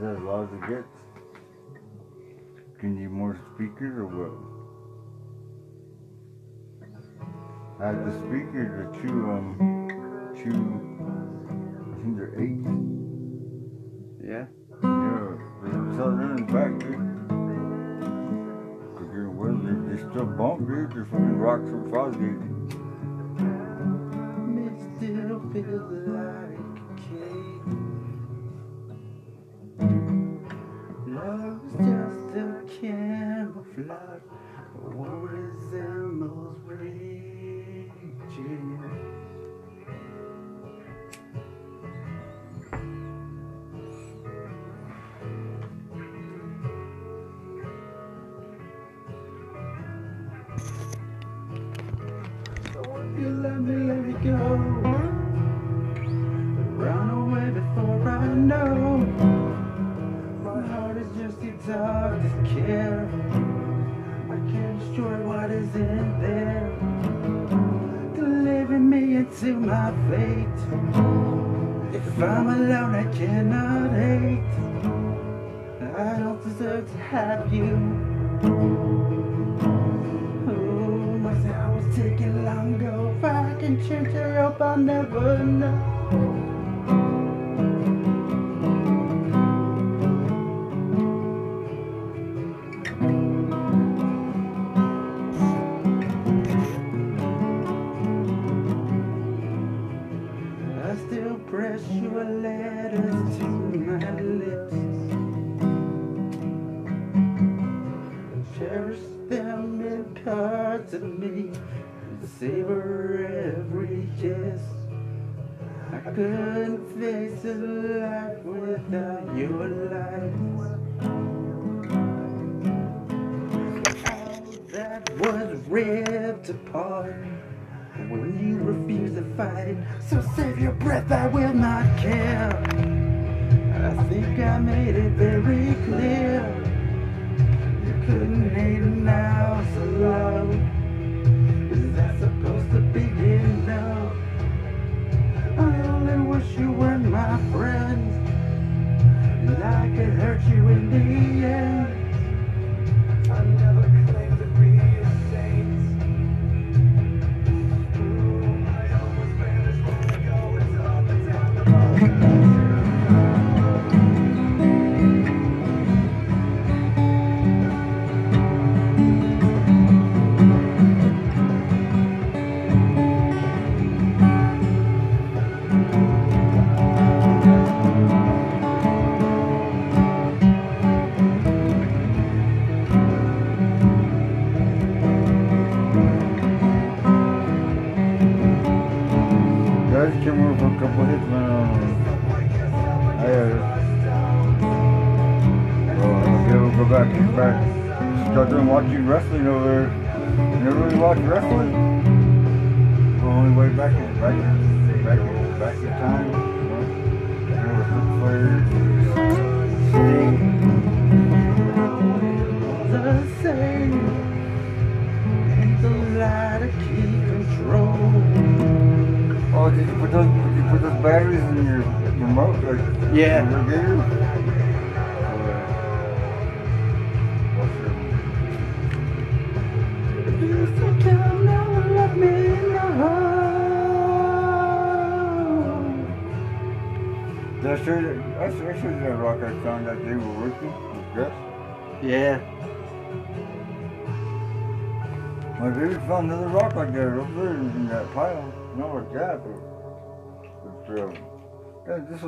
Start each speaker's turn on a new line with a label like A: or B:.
A: that as loud as it gets? Can you more speakers or what? I had the speakers are two um two I think they're eight.
B: Yeah.
A: Yeah, they're selling them in the back, dude. Cause they're weather, they still bump, dude. They're fucking rocks from Fosgate.
B: It still feels like a cave. Love's just a camouflage. What resembles raging. Just to care. I can't destroy what is in there. Delivering me into my fate. If I'm alone, I cannot hate. I don't deserve to have you. Oh, my was taking long ago. If I can change her up, I'll never know. Your letters to my lips. And Cherish them in parts of me. And Savor every kiss. I couldn't face a life without your light. All that was ripped apart when you refused to fight it. So save your breath, I will not care. I think I made it very clear. You couldn't hate an ounce of love. Is that supposed to be enough? I only wish you were my friend. And I could hurt you in the end.
A: Guys came over for a couple hits, man. Uh, I, uh, well, I'll be able to go back, get back, start doing watching wrestling over there. Never really watched wrestling. The only way back is back, back, back in time. Know, you know, with Ric Flair, Sting.
B: the same. And the keep control.
A: Did you put those? You put those batteries in your remote? Like,
B: Yeah.
A: Your gear?
B: You still can never let me know.
A: Did I show you? I showed I showed you that rock I found that they were working with Gus.
B: Yeah.
A: My baby found another rock like that over there in that pile. Not like um, that, but yeah, this